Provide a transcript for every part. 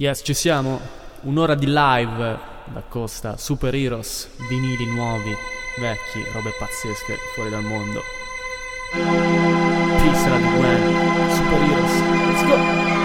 Yes, ci siamo. Un'ora di live da Costa, Super Heroes, vinili nuovi, vecchi, robe pazzesche fuori dal mondo. Peace di Gwen, Super Heroes, let's go!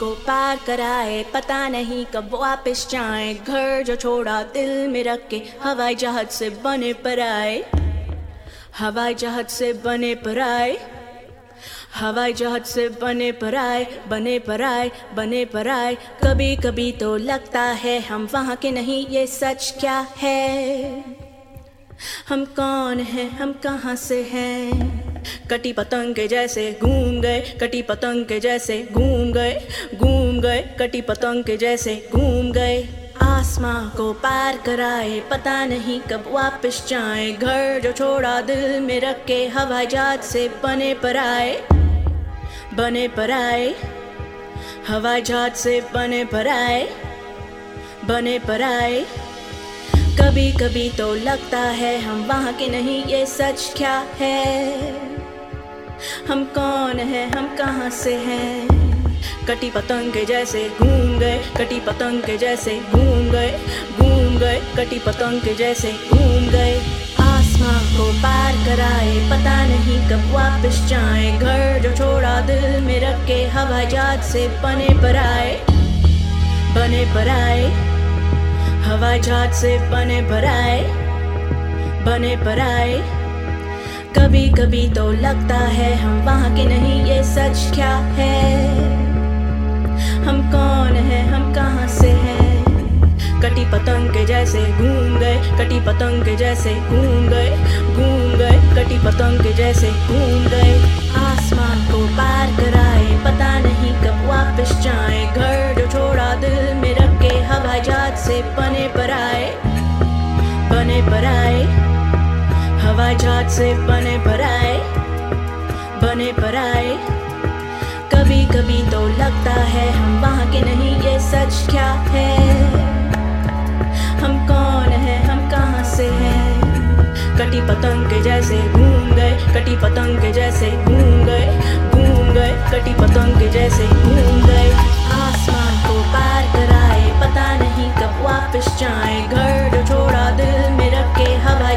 को पार कराए, पता नहीं कब वापस जाए। घर जो छोड़ा दिल में रख के हवाई जहाज़ से बने पर आए। हवाई जहाज़ से बने पर आए। हवाई जहाज़ से बने पर आए, बने पर आए, बने पर आए। कभी कभी तो लगता है हम वहाँ के नहीं, ये सच क्या है? हम कौन हैं, हम कहाँ से हैं? कटी पतंग के जैसे घूम गए, कटी पतंग के जैसे घूम गए घूम गए, कटी पतंग के जैसे घूम गए। आसमां को पार कराए, पता नहीं कब वापस जाए। घर जो छोड़ा दिल में रख के हवाई जहाज़ से बने पर आए बने पर आए हवाई जहाज़ से बने पर आए बने पर आए कभी कभी तो लगता है हम वहाँ के नहीं, ये सच क्या है? हम कौन हैं? हम कहाँ से हैं? कटी पतंग के जैसे घूम गए, कटी पतंग के जैसे घूम गए घूम गए, कटी पतंग के जैसे घूम गए। आसमां को पार कराए, पता नहीं कब वापस जाए। घर जो छोड़ा दिल में रख के हवाई जहाज़ से बने पर आए, बने पर आए। हवाई जहाज़ से बने पर आए, बने पर आए। कभी कभी तो लगता है हम वहाँ के नहीं, ये सच क्या है? हम कौन है? हम कहाँ से हैं? कटी पतंग के जैसे घूम गए, कटी पतंग के जैसे घूम गए घूम गए, कटी पतंग के जैसे घूम गए। आसमान को पार कराए, पता नहीं कब वापस जाए। घर जो छोड़ा दिल में रख के हवाई जहाज़ से बने पर आए, बने पर आए। हवाई जहाज़ से बने पर आए, बने पर आए। कभी कभी तो लगता है हम वहाँ के नहीं, ये सच क्या है? हम कौन है, हम कहाँ से हैं? कटी पतंग के जैसे घूम गए, कटी पतंग के जैसे घूम गए घूम गए, कटी पतंग के जैसे घूम गए। आसमान को पार कराए, पता नहीं कब वापस जाए। घर छोड़ा दिल में रख के हवाई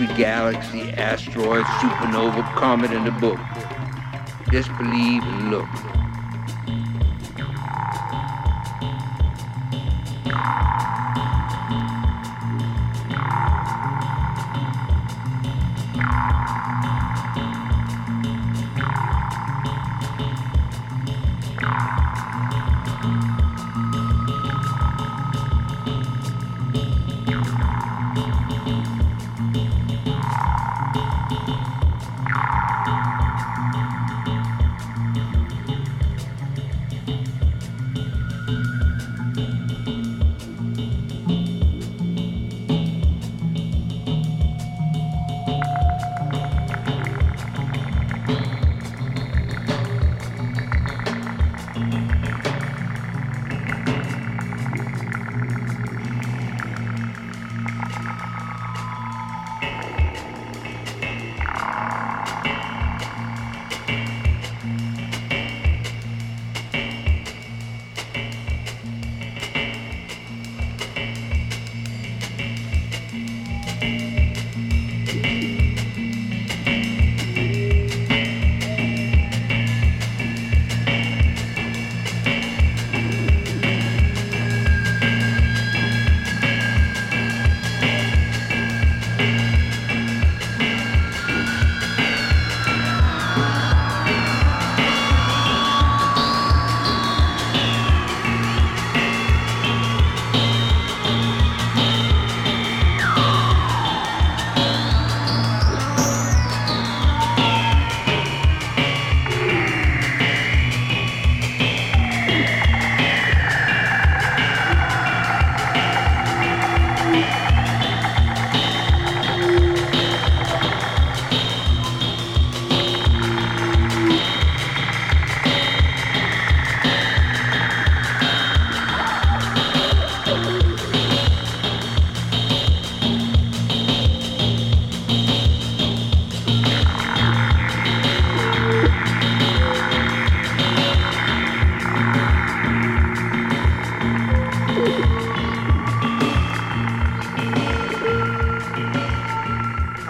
Every galaxy, asteroid, supernova, comet in the book. Just believe and look.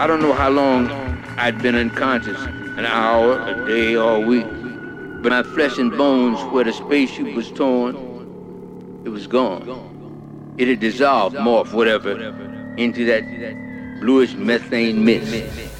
Don't know how long I'd been unconscious, an hour, a day, or a week. But my flesh and bones, where the spacesuit was torn, it was gone. It had dissolved, morphed, whatever, into that bluish methane mist.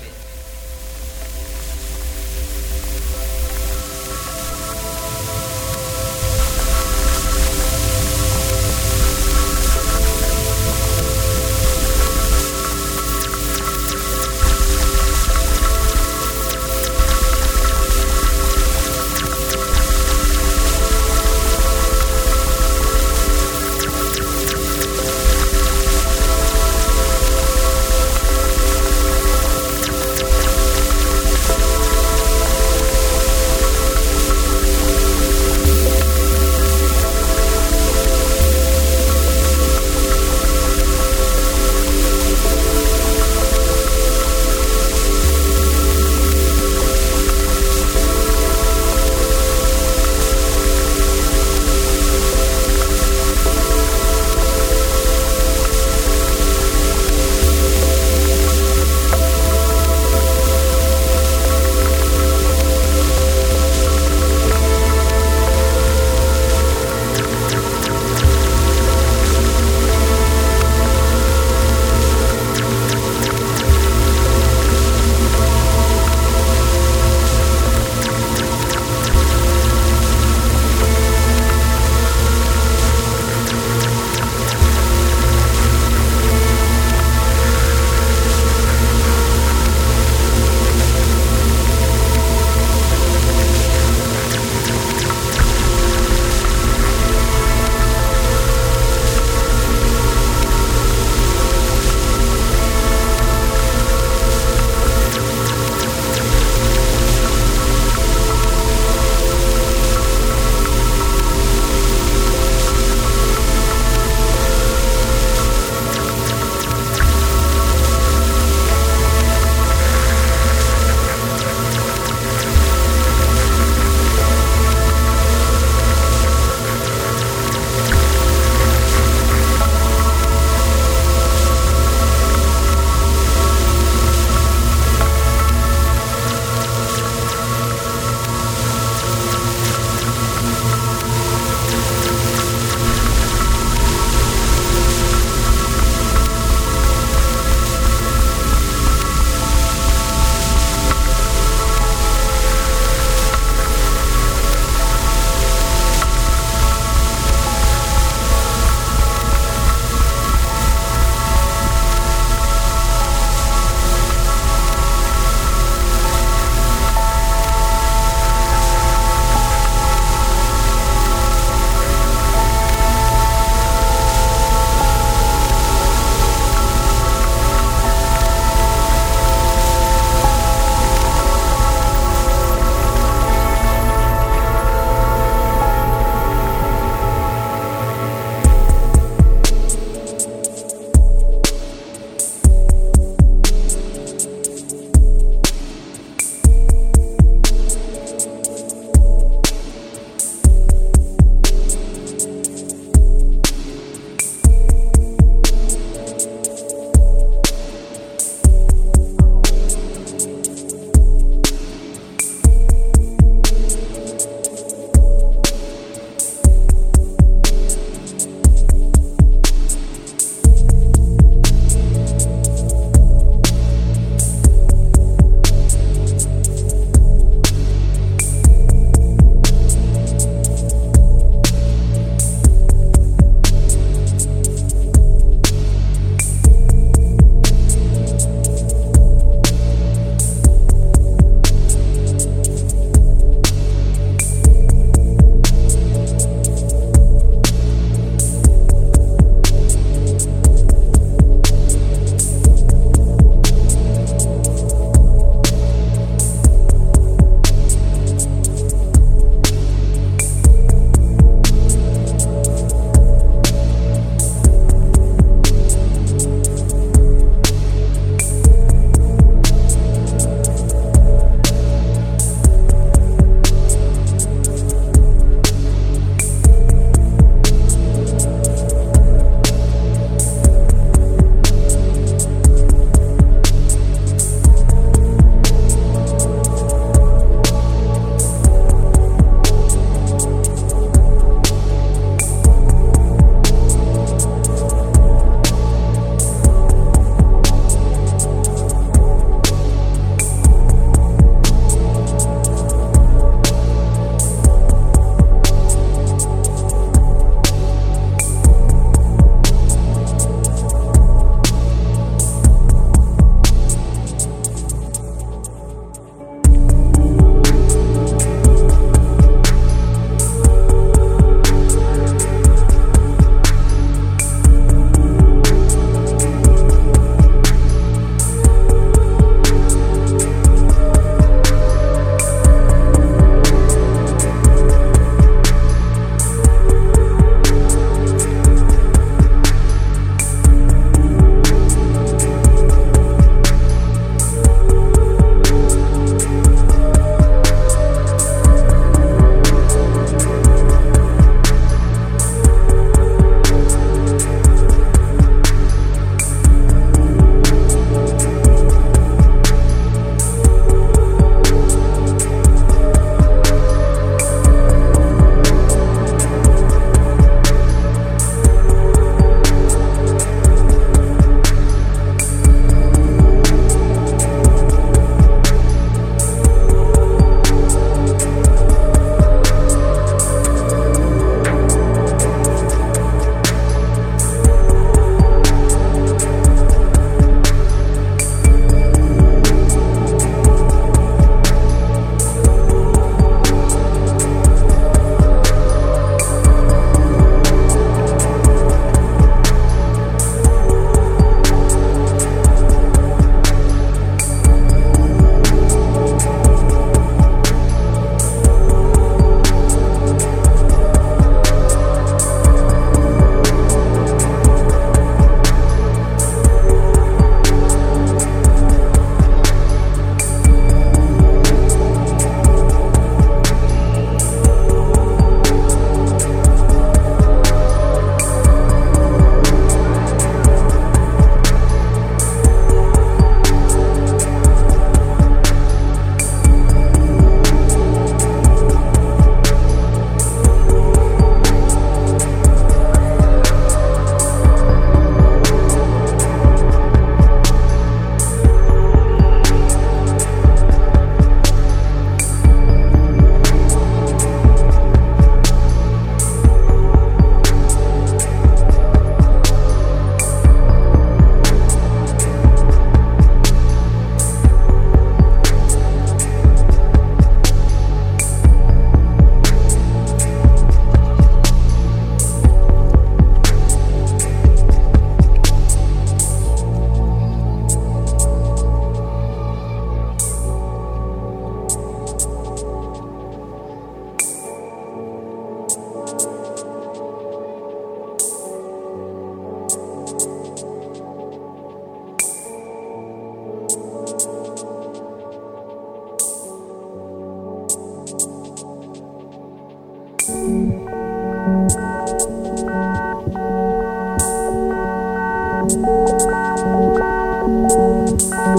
Thank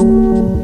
you.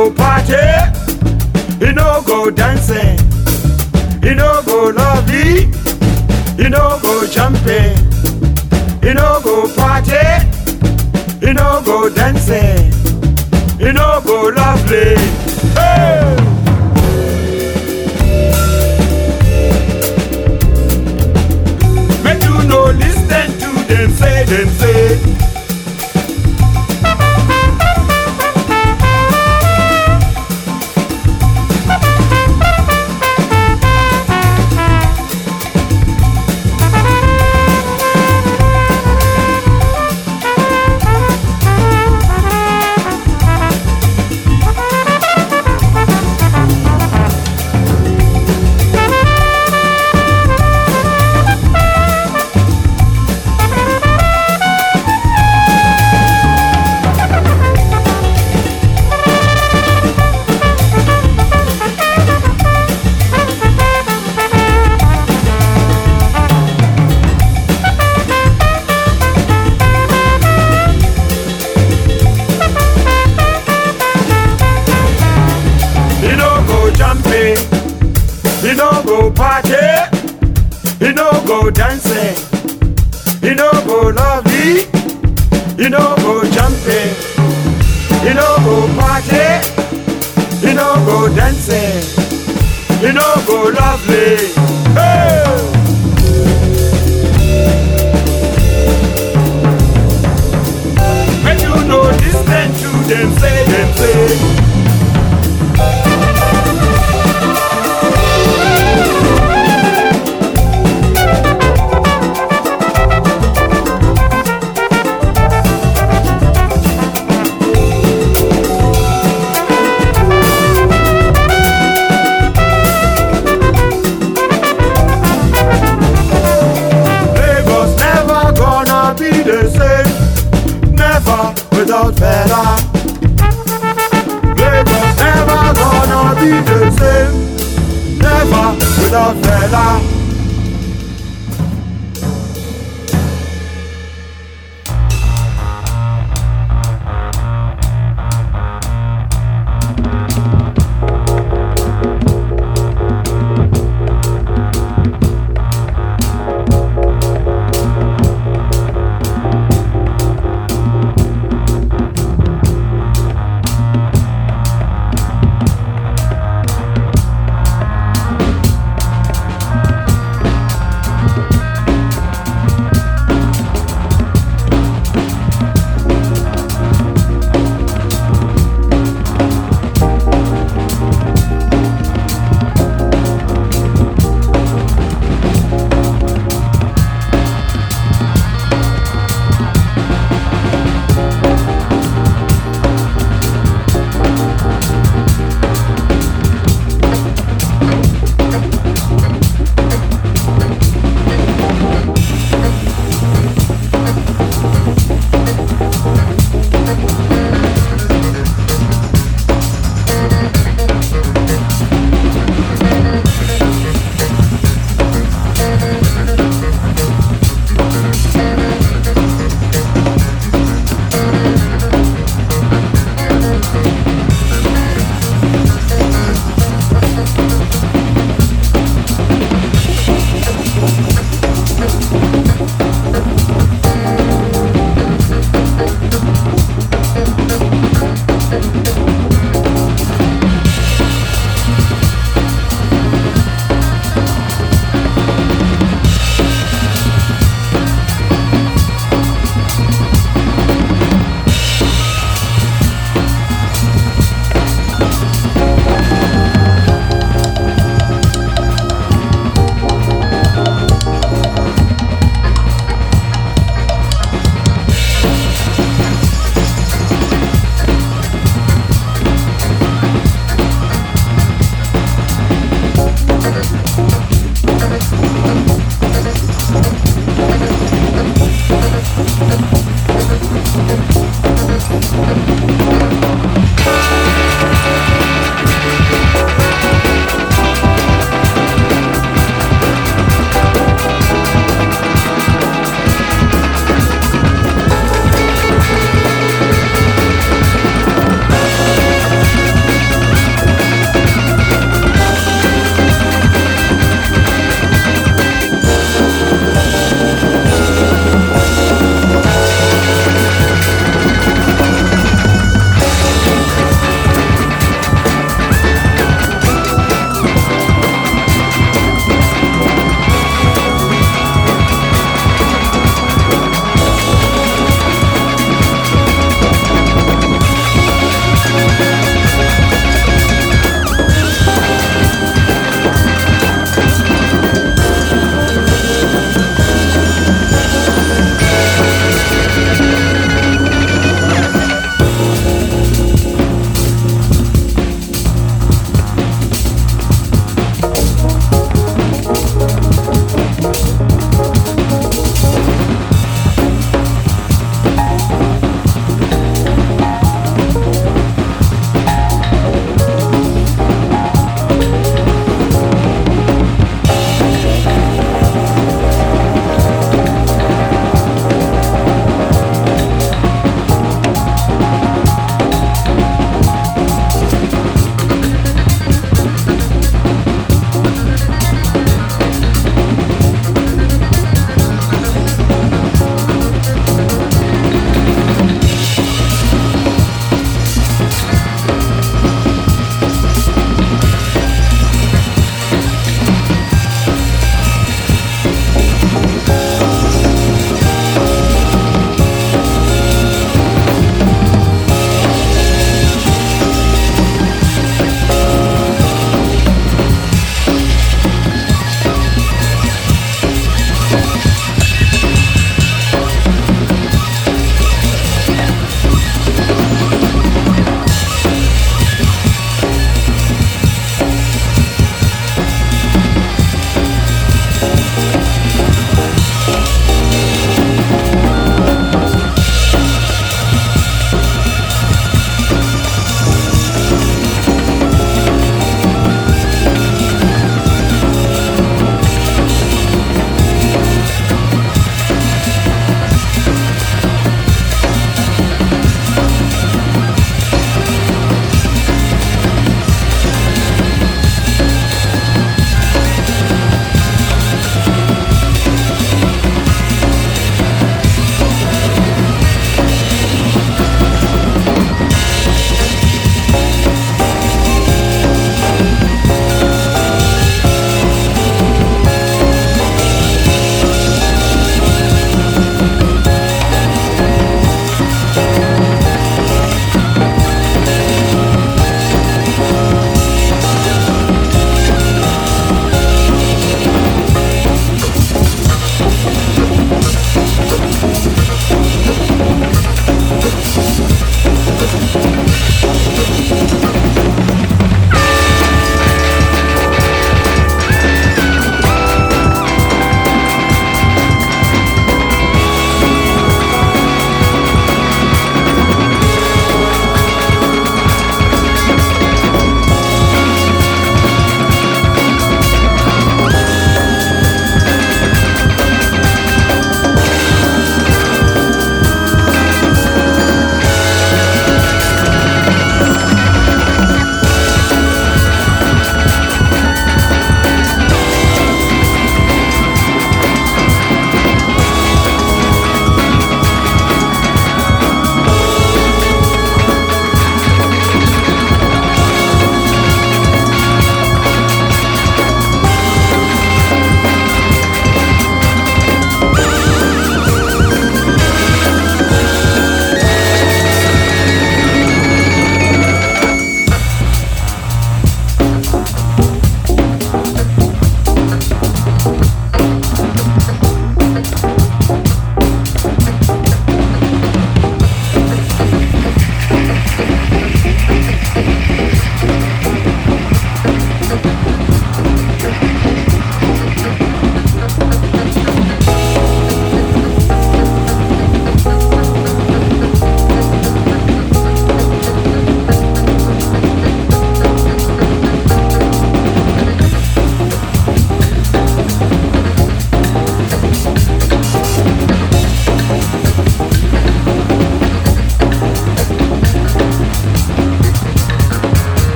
go party, he no go dancing, he no go lobby, he no go jumping, he no go party, he no go dancing, he no go lovely. Hey! Make you no listen to them say, them say.